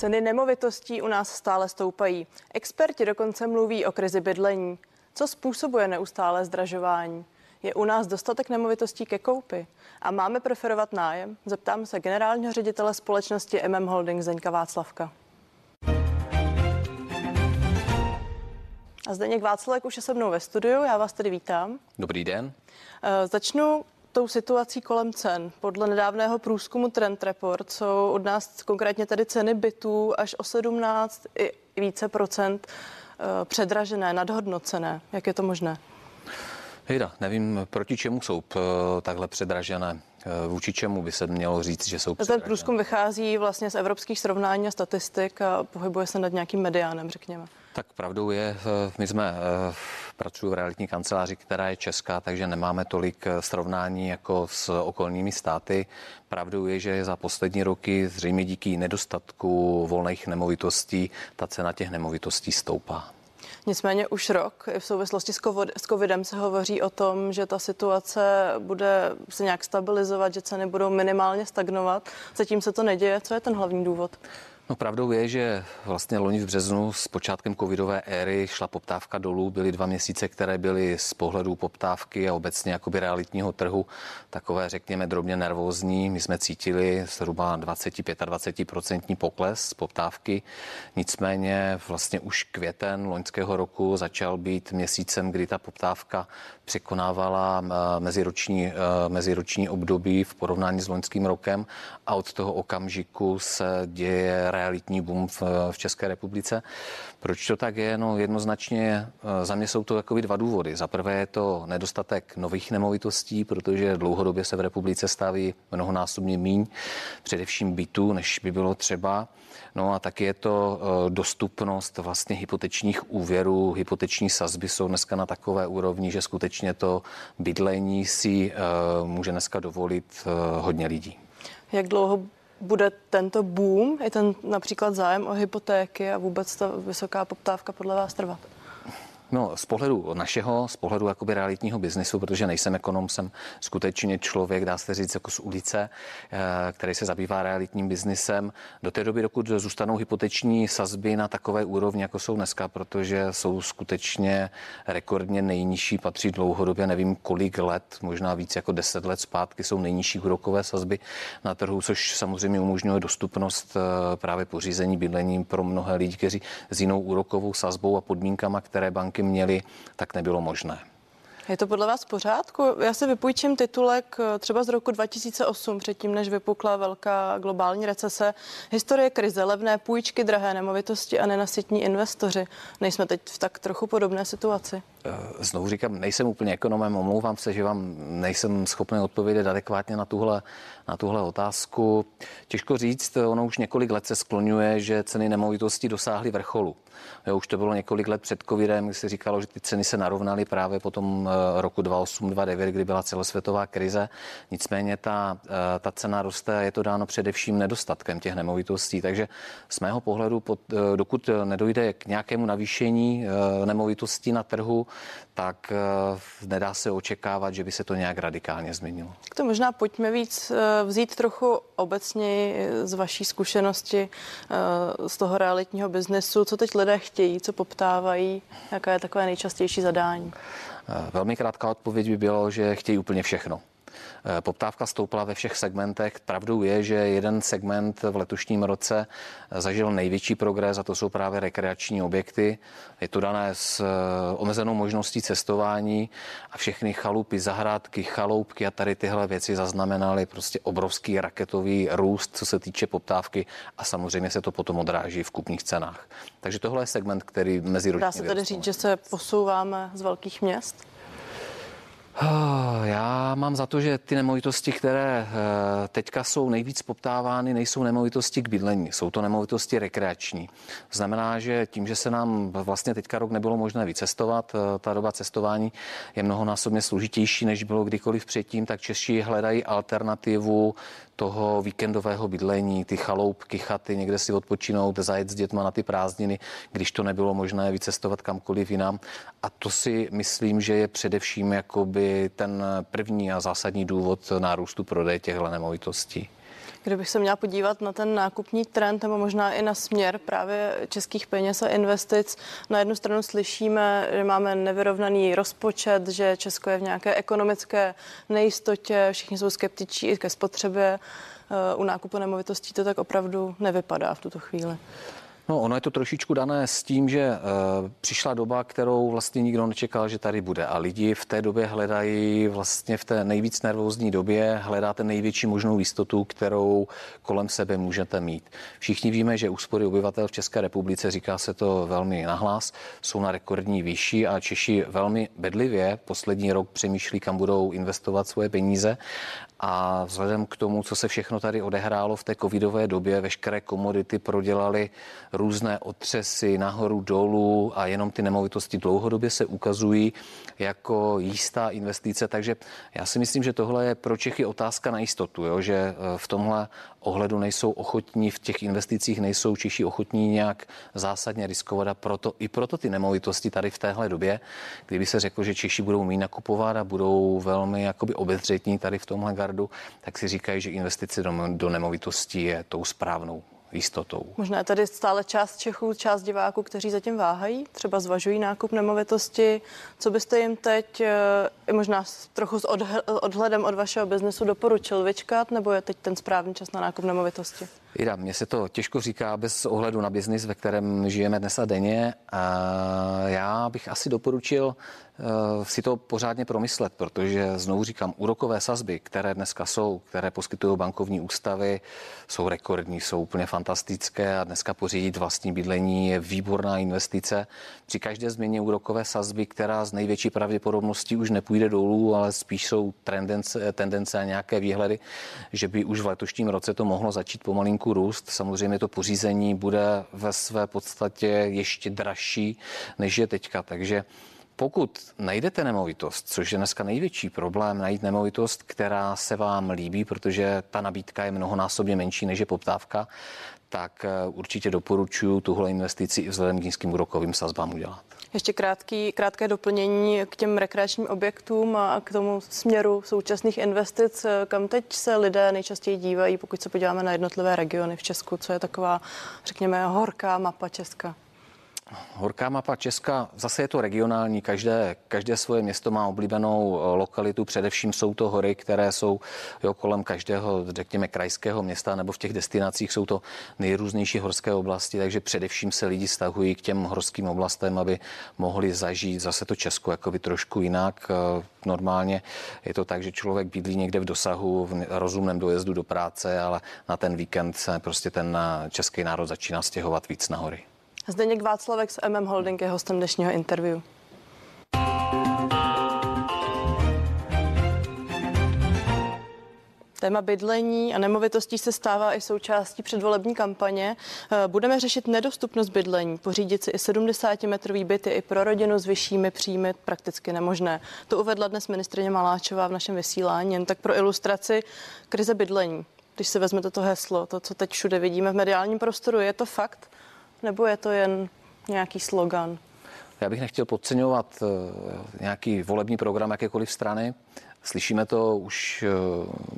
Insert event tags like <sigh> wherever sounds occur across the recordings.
Ceny nemovitostí u nás stále stoupají. Experti dokonce mluví o krizi bydlení. Co způsobuje neustále zdražování? Je u nás dostatek nemovitostí ke koupi? A máme preferovat nájem? Zeptám se generálního ředitele společnosti MM Holding Zdeňka Václavka. A Zdeněk Václavek už je se mnou ve studiu, já vás tedy vítám. Dobrý den. Eh, začnu tou situací kolem cen. Podle nedávného průzkumu Trend Report jsou od nás konkrétně tedy ceny bytů až o 17 i více procent eh, předražené, nadhodnocené. Jak je to možné? Hejda, nevím, proti čemu jsou eh, takhle předražené. Eh, vůči čemu by se mělo říct, že jsou předražené? Ten průzkum vychází vlastně z evropských srovnání a statistik a pohybuje se nad nějakým mediánem, řekněme. Tak pravdou je, my jsme pracuji v realitní kanceláři, která je česká, takže nemáme tolik srovnání jako s okolními státy. Pravdou je, že za poslední roky zřejmě díky nedostatku volných nemovitostí ta cena těch nemovitostí stoupá. Nicméně už rok v souvislosti s covidem se hovoří o tom, že ta situace bude se nějak stabilizovat, že ceny budou minimálně stagnovat. Zatím se to neděje. Co je ten hlavní důvod? No pravdou je, že vlastně loni v březnu s počátkem covidové éry šla poptávka dolů. Byly dva měsíce, které byly z pohledu poptávky a obecně jakoby realitního trhu takové, řekněme, drobně nervózní. My jsme cítili zhruba 20-25% pokles poptávky. Nicméně vlastně už květen loňského roku začal být měsícem, kdy ta poptávka překonávala eh, meziroční, eh, meziroční období v porovnání s loňským rokem a od toho okamžiku se děje realitní boom v, v České republice. Proč to tak je? No jednoznačně eh, za mě jsou to jakoby dva důvody. Za prvé je to nedostatek nových nemovitostí, protože dlouhodobě se v republice staví mnohonásobně míň, především bytů, než by bylo třeba. No a taky je to eh, dostupnost vlastně hypotečních úvěrů. Hypoteční sazby jsou dneska na takové úrovni, že skutečně to bydlení si eh, může dneska dovolit hodně lidí. Jak dlouho bude tento boom, i ten například zájem o hypotéky a vůbec ta vysoká poptávka podle vás trvat? No, z pohledu našeho, z pohledu jakoby realitního biznesu, protože nejsem ekonom, jsem skutečně člověk, dá se říct, jako z ulice, eh, který se zabývá realitním biznesem. Do té doby, dokud zůstanou hypoteční sazby na takové úrovni, jako jsou dneska, protože jsou skutečně rekordně nejnižší, patří dlouhodobě, nevím kolik let, možná víc jako 10 let zpátky, jsou nejnižší úrokové sazby na trhu, což samozřejmě umožňuje dostupnost eh, právě pořízení bydlením pro mnohé lidi, kteří s jinou úrokovou sazbou a podmínkama, které banky banky měly, tak nebylo možné. Je to podle vás v pořádku? Já si vypůjčím titulek eh, třeba z roku 2008, předtím, než vypukla velká globální recese. Historie krize, levné půjčky, drahé nemovitosti a nenasytní investoři. Nejsme teď v tak trochu podobné situaci. Eh, znovu říkám, nejsem úplně ekonomem, omlouvám se, že vám nejsem schopný odpovědět adekvátně na tuhle, na tuhle otázku. Těžko říct, ono už několik let se skloňuje, že ceny nemovitostí dosáhly vrcholu. Jo, už to bylo několik let před covidem, kdy se říkalo, že ty ceny se narovnaly právě po tom eh, roku 2008-2009, kdy byla celosvětová krize. Nicméně ta, eh, ta cena roste a je to dáno především nedostatkem těch nemovitostí. Takže z mého pohledu, dokud nedojde k nějakému navýšení nemovitostí na trhu, tak eh, nedá se očekávat, že by se to nějak radikálně změnilo. To možná pojďme víc eh, vzít trochu obecně z vaší zkušenosti eh, z toho realitního biznesu. Co teď lidé chtějí, co poptávají, jaká je takové nejčastější zadání? Velmi krátká odpověď by bylo, že chtějí úplně všechno. Eh, poptávka stoupla ve všech segmentech. Pravdou je, že jeden segment v letošním roce eh, zažil největší progres a to jsou právě rekreační objekty. Je to dané s eh, omezenou možností cestování a všechny chalupy, zahrádky, chaloupky a tady tyhle věci zaznamenaly prostě obrovský raketový růst, co se týče poptávky a samozřejmě se to potom odráží v kupních cenách. Takže tohle je segment, který mezi Dá se tedy říct, že se posouváme z velkých měst? Ah, já mám za to, že ty nemovitosti, které eh, teďka jsou nejvíc poptávány, nejsou nemovitosti k bydlení, jsou to nemovitosti rekreační. Znamená, že tím, že se nám vlastně teďka rok nebylo možné vycestovat, eh, ta doba cestování je mnohonásobně složitější, než bylo kdykoliv předtím, tak Češi hledají alternativu toho víkendového bydlení, ty chaloupky, chaty, někde si odpočinout, zajet s dětma na ty prázdniny, když to nebylo možné vycestovat kamkoliv jinam. A to si myslím, že je především jakoby ten první a zásadní důvod nárůstu prodeje těchto nemovitostí. Kdybych se měla podívat na ten nákupní trend nebo možná i na směr právě českých peněz a investic, na jednu stranu slyšíme, že máme nevyrovnaný rozpočet, že Česko je v nějaké ekonomické nejistotě, všichni jsou skeptičtí ke spotřebě. Eh, u nákupu nemovitostí to tak opravdu nevypadá v tuto chvíli. No, ono je to trošičku dané s tím, že uh, přišla doba, kterou vlastně nikdo nečekal, že tady bude. A lidi v té době hledají vlastně v té nejvíc nervózní době, hledáte největší možnou jistotu, kterou kolem sebe můžete mít. Všichni víme, že úspory obyvatel v České republice, říká se to velmi nahlas, jsou na rekordní výši a Češi velmi bedlivě poslední rok přemýšlí, kam budou investovat svoje peníze. A vzhledem k tomu, co se všechno tady odehrálo v té covidové době, veškeré komodity prodělaly různé otřesy nahoru, dolů a jenom ty nemovitosti dlouhodobě se ukazují jako jistá investice. Takže já si myslím, že tohle je pro Čechy otázka na jistotu, jo? že eh, v tomhle ohledu nejsou ochotní, v těch investicích nejsou Češi ochotní nějak zásadně riskovat a proto, i proto ty nemovitosti tady v téhle době, kdyby se řeklo, že Češi budou mít nakupovat a budou velmi jakoby obezřetní tady v tomhle gardu, tak si říkají, že investice do, do nemovitostí je tou správnou jistotou. Možná je tady stále část Čechů, část diváků, kteří zatím váhají, třeba zvažují nákup nemovitosti. Co byste jim teď, eh, možná trochu s odhledem od vašeho biznesu, doporučil vyčkat, nebo je teď ten správný čas na nákup nemovitosti? Ida, mně se to těžko říká bez ohledu na biznis, ve kterém žijeme dnes a denně. A já bych asi doporučil Eh, si to pořádně promyslet, protože znovu říkám, úrokové sazby, které dneska jsou, které poskytují bankovní ústavy, jsou rekordní, jsou úplně fantastické a dneska pořídit vlastní bydlení je výborná investice. Při každé změně úrokové sazby, která z největší pravděpodobností už nepůjde dolů, ale spíš jsou tendence, tendence a nějaké výhledy, že by už v letošním roce to mohlo začít pomalinku růst. Samozřejmě to pořízení bude ve své podstatě ještě dražší, než je teďka. Takže pokud najdete nemovitost, což je dneska největší problém, najít nemovitost, která se vám líbí, protože ta nabídka je mnohonásobně menší než je poptávka, tak eh, určitě doporučuji tuhle investici i vzhledem k nízkým úrokovým sazbám udělat. Ještě krátký, krátké doplnění k těm rekreačním objektům a k tomu směru současných investic. Kam teď se lidé nejčastěji dívají, pokud se podíváme na jednotlivé regiony v Česku? Co je taková, řekněme, horká mapa Česka? Horká mapa Česka, zase je to regionální, každé, každé svoje město má oblíbenou eh, lokalitu, především jsou to hory, které jsou jo, kolem každého, řekněme, krajského města, nebo v těch destinacích jsou to nejrůznější horské oblasti, takže především se lidi stahují k těm horským oblastem, aby mohli zažít zase to Česko jakoby trošku jinak. Eh, normálně je to tak, že člověk bydlí někde v dosahu, v rozumném dojezdu do práce, ale na ten víkend se prostě ten eh, český národ začíná stěhovat víc na hory. Zdeněk Václavek z MM Holding je hostem dnešního interview. Téma bydlení a nemovitostí se stává i součástí předvolební kampaně. Eh, budeme řešit nedostupnost bydlení. Pořídit si i 70-metrový byt je i pro rodinu s vyššími příjmy prakticky nemožné. To uvedla dnes ministrině Maláčová v našem vysílání. Jen tak pro ilustraci krize bydlení. Když se vezmete to heslo, to, co teď všude vidíme v mediálním prostoru, je to fakt? Nebo je to jen nějaký slogan? Já bych nechtěl podceňovat eh, nějaký volební program jakékoliv strany. Slyšíme to už eh,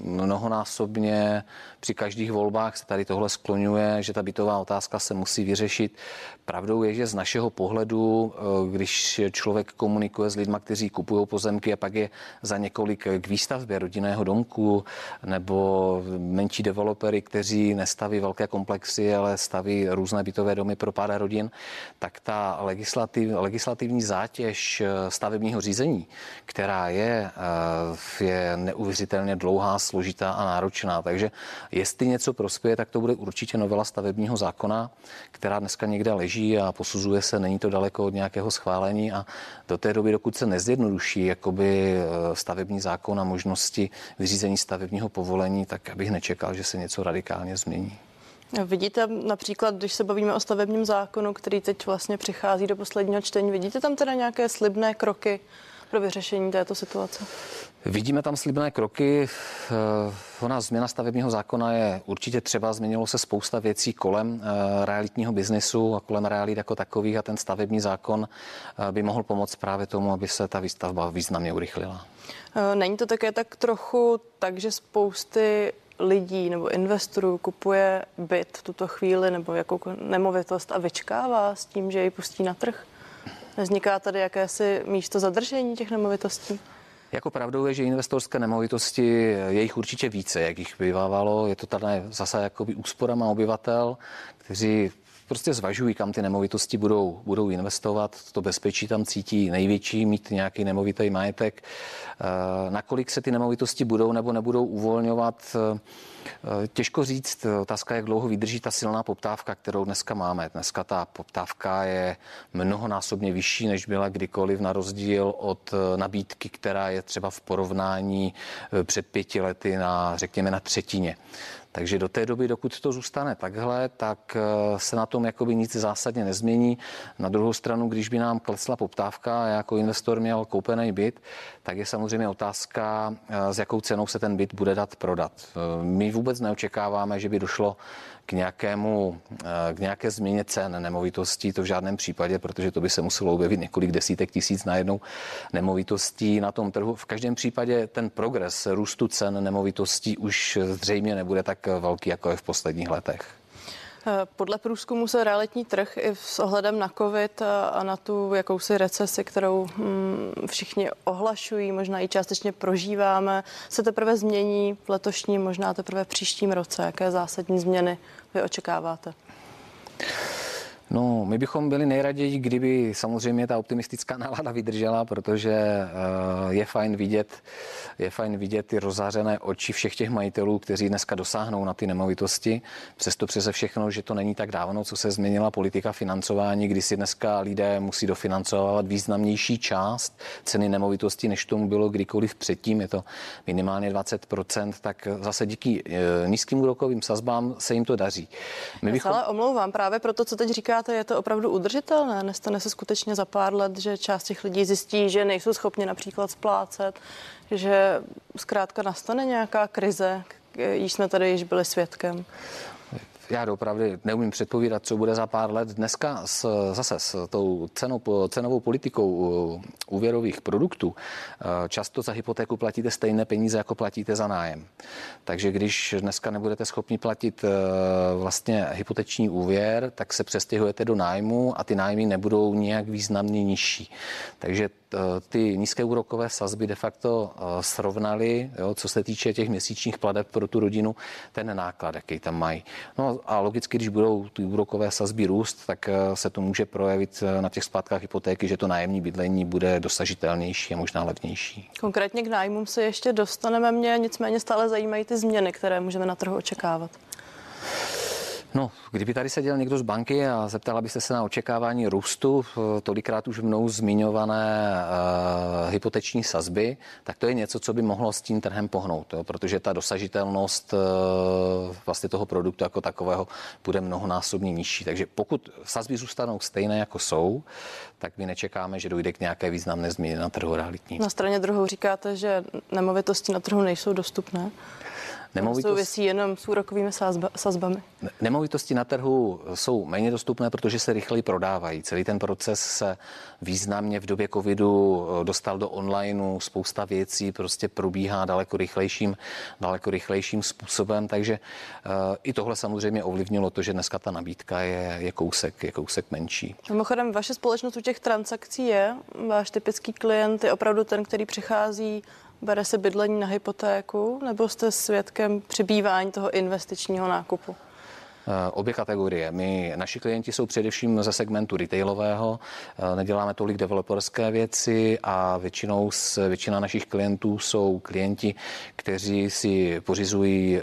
mnohonásobně, při každých volbách se tady tohle skloňuje, že ta bytová otázka se musí vyřešit. Pravdou je, že z našeho pohledu, eh, když člověk komunikuje s lidmi, kteří kupují pozemky a pak je za několik k výstavbě rodinného domku nebo menší developery, kteří nestaví velké komplexy, ale staví různé bytové domy pro pár rodin, tak ta legislativ, legislativní zátěž eh, stavebního řízení, která je je neuvěřitelně dlouhá, složitá a náročná. Takže jestli něco prospěje, tak to bude určitě novela stavebního zákona, která dneska někde leží a posuzuje se, není to daleko od nějakého schválení a do té doby, dokud se nezjednoduší jakoby eh, stavební zákon a možnosti vyřízení stavebního povolení, tak abych nečekal, že se něco radikálně změní. Vidíte například, když se bavíme o stavebním zákonu, který teď vlastně přichází do posledního čtení, vidíte tam teda nějaké slibné kroky pro vyřešení této situace? Vidíme tam slibné kroky. Eh, ona změna stavebního zákona je určitě třeba. Změnilo se spousta věcí kolem eh, realitního biznesu a kolem realit jako takových a ten stavební zákon eh, by mohl pomoct právě tomu, aby se ta výstavba významně urychlila. Není to také tak trochu tak, že spousty lidí nebo investorů kupuje byt v tuto chvíli nebo jakou nemovitost a vyčkává s tím, že ji pustí na trh? Nevzniká tady jakési místo zadržení těch nemovitostí? Jako pravdou je, že investorské nemovitosti je jich určitě více, jak jich bývávalo. Je to tady zase jakoby úsporama obyvatel, kteří prostě zvažují, kam ty nemovitosti budou, budou investovat. To bezpečí tam cítí největší, mít nějaký nemovitý majetek. Eh, nakolik se ty nemovitosti budou nebo nebudou uvolňovat, eh, Těžko říct, otázka, jak dlouho vydrží ta silná poptávka, kterou dneska máme. Dneska ta poptávka je mnohonásobně vyšší, než byla kdykoliv, na rozdíl od eh, nabídky, která je třeba v porovnání před pěti lety na, řekněme, na třetině. Takže do té doby, dokud to zůstane takhle, tak eh, se na tom jakoby nic zásadně nezmění. Na druhou stranu, když by nám klesla poptávka a jako investor měl koupený byt, tak je samozřejmě otázka, eh, s jakou cenou se ten byt bude dát prodat. Eh, my vůbec neočekáváme, že by došlo k, nějakému, k nějaké změně cen nemovitostí, to v žádném případě, protože to by se muselo objevit několik desítek tisíc na jednou nemovitostí na tom trhu. V každém případě ten progres růstu cen nemovitostí už zřejmě nebude tak velký, jako je v posledních letech. Podle průzkumu se realitní trh i s ohledem na COVID a na tu jakousi recesi, kterou hm, všichni ohlašují, možná i částečně prožíváme, se teprve změní v letošním, možná teprve v příštím roce. Jaké zásadní změny vy očekáváte? No, my bychom byli nejraději, kdyby samozřejmě ta optimistická <laughs> nálada vydržela, protože uh, je fajn vidět, je fajn vidět ty rozářené oči všech těch majitelů, kteří dneska dosáhnou na ty nemovitosti. Přesto přeze všechno, že to není tak dávno, co se změnila politika financování, kdy si dneska lidé musí dofinancovat významnější část ceny nemovitosti, než tomu bylo kdykoliv předtím. Je to minimálně 20%, tak zase díky uh, nízkým úrokovým sazbám se jim to daří. My bychom... ale omlouvám právě proto, co teď říká říkáte, je to opravdu udržitelné? Nestane se skutečně za pár let, že část těch lidí zjistí, že nejsou schopni například splácet, že zkrátka nastane nějaká krize, již jsme tady již byli svědkem já opravdu neumím předpovídat, co bude za pár let. Dneska s, zase s tou cenou, cenovou politikou úvěrových produktů eh, často za hypotéku platíte stejné peníze, jako platíte za nájem. Takže když dneska nebudete schopni platit eh, vlastně hypoteční úvěr, tak se přestěhujete do nájmu a ty nájmy nebudou nějak významně nižší. Takže ty nízké úrokové sazby de facto srovnaly, co se týče těch měsíčních pladeb pro tu rodinu, ten náklad, jaký tam mají. No a logicky, když budou ty úrokové sazby růst, tak eh, se to může projevit na těch splátkách hypotéky, že to nájemní bydlení bude dosažitelnější a možná levnější. Konkrétně k nájmům se ještě dostaneme. Mě nicméně stále zajímají ty změny, které můžeme na trhu očekávat. No, kdyby tady seděl někdo z banky a zeptala byste se na očekávání růstu, eh, tolikrát už mnou zmiňované uh, hypoteční sazby, tak to je něco, co by mohlo s tím trhem pohnout, jo, protože ta dosažitelnost uh, vlastně toho produktu jako takového bude mnohonásobně nižší. Takže pokud sazby zůstanou stejné, jako jsou, tak my nečekáme, že dojde k nějaké významné změně na trhu realitní. Na straně druhou říkáte, že nemovitosti na trhu nejsou dostupné. Nemovitost... souvisí jenom s úrokovými sazbami. Nemovitosti na trhu jsou méně dostupné, protože se rychleji prodávají. Celý ten proces se významně v době covidu eh, dostal do onlineu, spousta věcí prostě probíhá daleko rychlejším, daleko rychlejším způsobem, takže uh, i tohle samozřejmě ovlivnilo to, že dneska ta nabídka je, je kousek, je kousek menší. Mimochodem, vaše společnost u těch transakcí je, váš typický klient je opravdu ten, který přichází Bere se bydlení na hypotéku nebo jste svědkem přibývání toho investičního nákupu? Eh, obě kategorie. My, naši klienti jsou především ze segmentu retailového, eh, neděláme tolik developerské věci a většinou většina našich klientů jsou klienti, kteří si pořizují eh,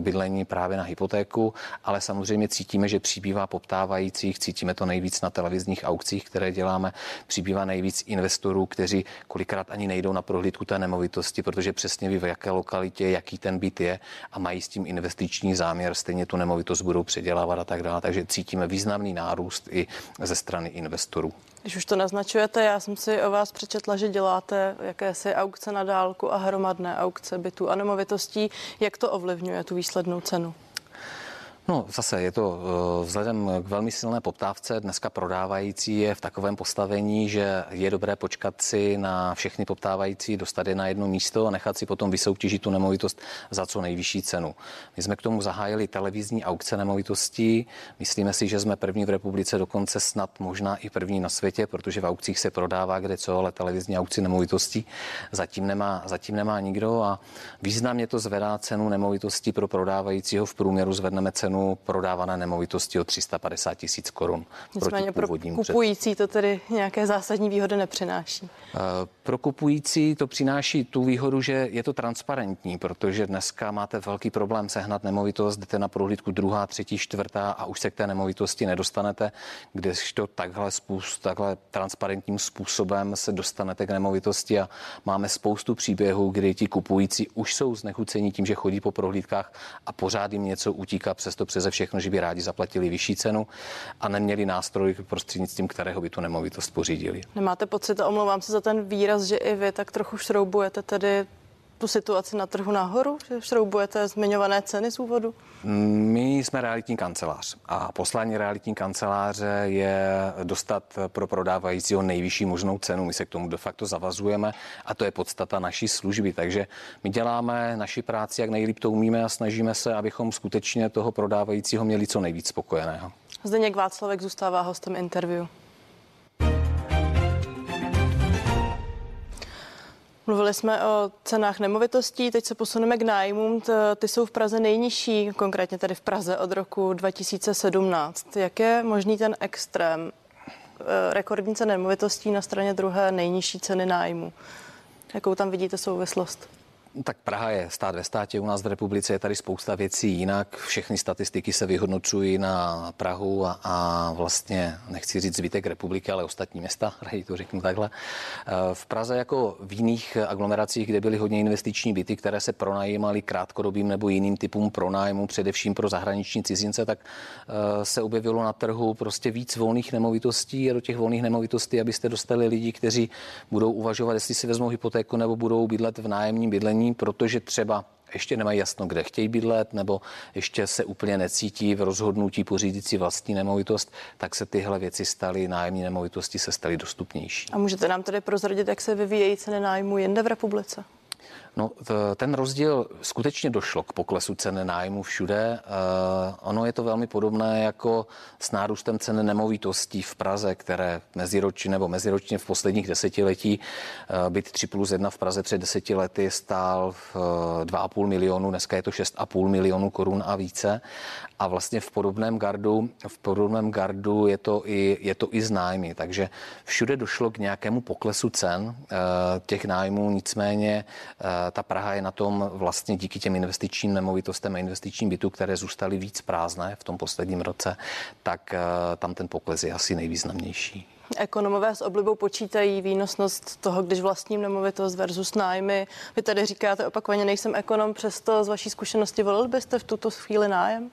bydlení právě na hypotéku, ale samozřejmě cítíme, že přibývá poptávajících, cítíme to nejvíc na televizních aukcích, které děláme, přibývá nejvíc investorů, kteří kolikrát ani nejdou na prohlídku té nemovitosti, protože přesně ví, v jaké lokalitě, jaký ten byt je a mají s tím investiční záměr, stejně tu nemovitost budou budou předělávat a tak dále. Takže cítíme významný nárůst i ze strany investorů. Když už to naznačujete, já jsem si o vás přečetla, že děláte jakési aukce na dálku a hromadné aukce bytů a nemovitostí. Jak to ovlivňuje tu výslednou cenu? No zase je to eh, vzhledem k velmi silné poptávce. Dneska prodávající je v takovém postavení, že je dobré počkat si na všechny poptávající, dostat je na jedno místo a nechat si potom vysoutěžit tu nemovitost za co nejvyšší cenu. My jsme k tomu zahájili televizní aukce nemovitostí. Myslíme si, že jsme první v republice, dokonce snad možná i první na světě, protože v aukcích se prodává kde co, ale televizní aukci nemovitostí zatím nemá, zatím nemá nikdo a významně to zvedá cenu nemovitostí pro prodávajícího. V průměru zvedneme cenu cenu prodávané nemovitosti o 350 tisíc korun. Nicméně pro kupující to tedy nějaké zásadní výhody nepřináší. Eh, pro kupující to přináší tu výhodu, že je to transparentní, protože dneska máte velký problém sehnat nemovitost, jdete na prohlídku druhá, třetí, čtvrtá a už se k té nemovitosti nedostanete, kdežto takhle, způsob, takhle transparentním způsobem se dostanete k nemovitosti a máme spoustu příběhů, kdy ti kupující už jsou znechucení tím, že chodí po prohlídkách a pořád jim něco utíká přes to přeze všechno, že by rádi zaplatili vyšší cenu a neměli nástroj prostřednictvím kterého by tu nemovitost pořídili. Nemáte pocit, omlouvám se za ten výraz, že i vy tak trochu šroubujete tedy tu situaci na trhu nahoru, že šroubujete zmiňované ceny z úvodu? My jsme realitní kancelář a poslání realitní kanceláře je dostat pro prodávajícího nejvyšší možnou cenu. My se k tomu de facto zavazujeme a to je podstata naší služby. Takže my děláme naši práci, jak nejlíp to umíme a snažíme se, abychom skutečně toho prodávajícího měli co nejvíc spokojeného. Zdeněk Václavek zůstává hostem interview. Mluvili jsme o cenách nemovitostí, teď se posuneme k nájmům. Ty jsou v Praze nejnižší, konkrétně tady v Praze od roku 2017. Jak je možný ten extrém? Eh, rekordní ceny nemovitostí na straně druhé nejnižší ceny nájmu. Jakou tam vidíte souvislost? Tak Praha je stát ve státě, u nás v republice je tady spousta věcí jinak. Všechny statistiky se vyhodnocují na Prahu a, a vlastně, nechci říct zbytek republiky, ale ostatní města, <laughs> raději to řeknu takhle. Eh, v Praze jako v jiných aglomeracích, kde byly hodně investiční byty, které se pronajímaly krátkodobým nebo jiným typům pronájmu, především pro zahraniční cizince, tak eh, se objevilo na trhu prostě víc volných nemovitostí a do těch volných nemovitostí, abyste dostali lidi, kteří budou uvažovat, jestli si vezmou hypotéku nebo budou bydlet v nájemním bydlení bydlení, protože třeba ještě nemají jasno, kde chtějí bydlet, nebo ještě se úplně necítí v rozhodnutí pořídit si vlastní nemovitost, tak se tyhle věci staly, nájemní nemovitosti se staly dostupnější. A můžete nám tedy prozradit, jak se vyvíjejí ceny nájmu jinde v republice? No, ten rozdíl skutečně došlo k poklesu ceny nájmu všude. Uh, ono je to velmi podobné jako s nárůstem ceny nemovitostí v Praze, které meziročně nebo meziročně v posledních desetiletí uh, byt 3 plus 1 v Praze před deseti lety stál uh, 2,5 milionu, dneska je to 6,5 milionu korun a více. A vlastně v podobném gardu, v podobném gardu je to i, je to i s nájmy. Takže všude došlo k nějakému poklesu cen těch nájmů, nicméně ta Praha je na tom vlastně díky těm investičním nemovitostem a investičním bytu, které zůstaly víc prázdné v tom posledním roce, tak eh, tam ten pokles je asi nejvýznamnější. Ekonomové s oblibou počítají výnosnost toho, když vlastním nemovitost versus nájmy. Vy tady říkáte opakovaně, nejsem ekonom, přesto z vaší zkušenosti volil byste v tuto chvíli nájem? Uh,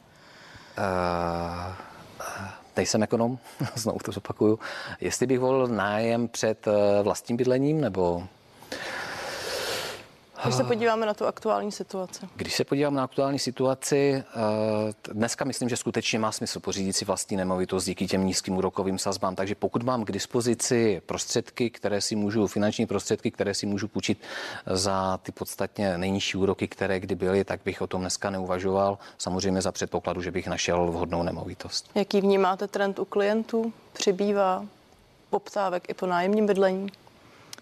nejsem ekonom, <laughs> znovu to zopakuju. Jestli bych volil nájem před vlastním bydlením, nebo když se podíváme na tu aktuální situaci. Když se podívám na aktuální situaci, eh, dneska myslím, že skutečně má smysl pořídit si vlastní nemovitost díky těm nízkým úrokovým sazbám. Takže pokud mám k dispozici prostředky, které si můžu, finanční prostředky, které si můžu půjčit za ty podstatně nejnižší úroky, které kdy byly, tak bych o tom dneska neuvažoval. Samozřejmě za předpokladu, že bych našel vhodnou nemovitost. Jaký vnímáte trend u klientů? Přibývá poptávek i po nájemním bydlení?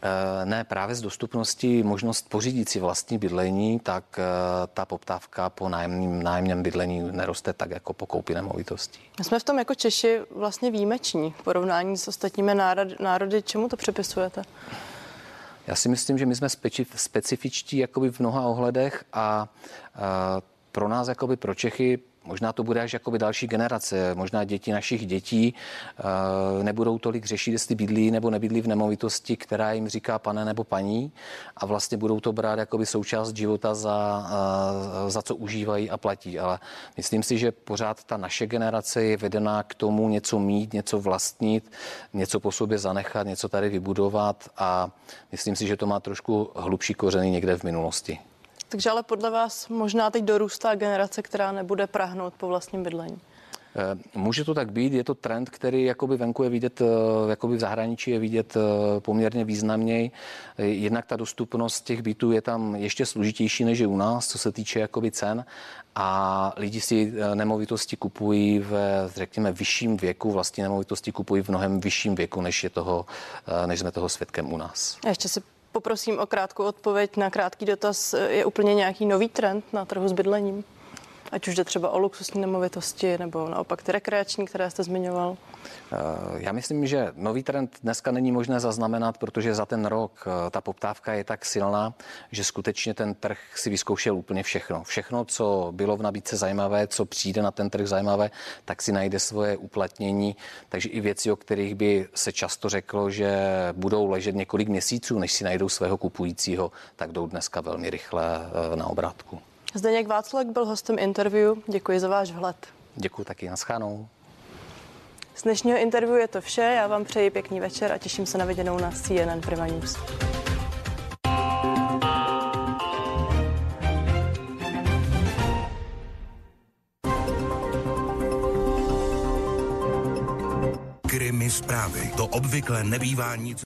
Eh, ne, právě z dostupnosti možnost pořídit si vlastní bydlení, tak eh, ta poptávka po nájemním, nájemním bydlení neroste tak jako po koupi nemovitostí. Jsme v tom jako Češi vlastně výjimeční v porovnání s ostatními národy. národy. Čemu to připisujete? Já si myslím, že my jsme specifičtí jakoby v mnoha ohledech a, a eh, pro nás, jakoby pro Čechy, Možná to bude až jakoby další generace, možná děti našich dětí uh, nebudou tolik řešit, jestli bydlí nebo nebydlí v nemovitosti, která jim říká pane nebo paní a vlastně budou to brát jakoby součást života, za, uh, za co užívají a platí. Ale myslím si, že pořád ta naše generace je vedená k tomu něco mít, něco vlastnit, něco po sobě zanechat, něco tady vybudovat a myslím si, že to má trošku hlubší kořeny někde v minulosti. Takže ale podle vás možná teď dorůstá generace, která nebude prahnout po vlastním bydlení. Eh, může to tak být, je to trend, který jakoby venku je vidět, eh, jakoby v zahraničí je vidět eh, poměrně významněji. Jednak ta dostupnost těch bytů je tam ještě složitější než je u nás, co se týče jakoby cen a lidi si nemovitosti kupují v, řekněme, vyšším věku, vlastně nemovitosti kupují v mnohem vyšším věku, než, je toho, než jsme toho svědkem u nás. A ještě si poprosím o krátkou odpověď na krátký dotaz. Je úplně nějaký nový trend na trhu s bydlením? Ať už jde třeba o luxusní nemovitosti nebo naopak ty rekreační, které jste zmiňoval? Eh, já myslím, že nový trend dneska není možné zaznamenat, protože za ten rok eh, ta poptávka je tak silná, že skutečně ten trh si vyzkoušel úplně všechno. Všechno, co bylo v nabídce zajímavé, co přijde na ten trh zajímavé, tak si najde svoje uplatnění. Takže i věci, o kterých by se často řeklo, že budou ležet několik měsíců, než si najdou svého kupujícího, tak jdou dneska velmi rychle eh, na obrátku. Zdeněk Václek byl hostem interview. Děkuji za váš vhled. Děkuji taky, naschánou. Z dnešního interview je to vše. Já vám přeji pěkný večer a těším se na viděnou na CNN Prima News. Krimi zprávy. To obvykle nebývá nic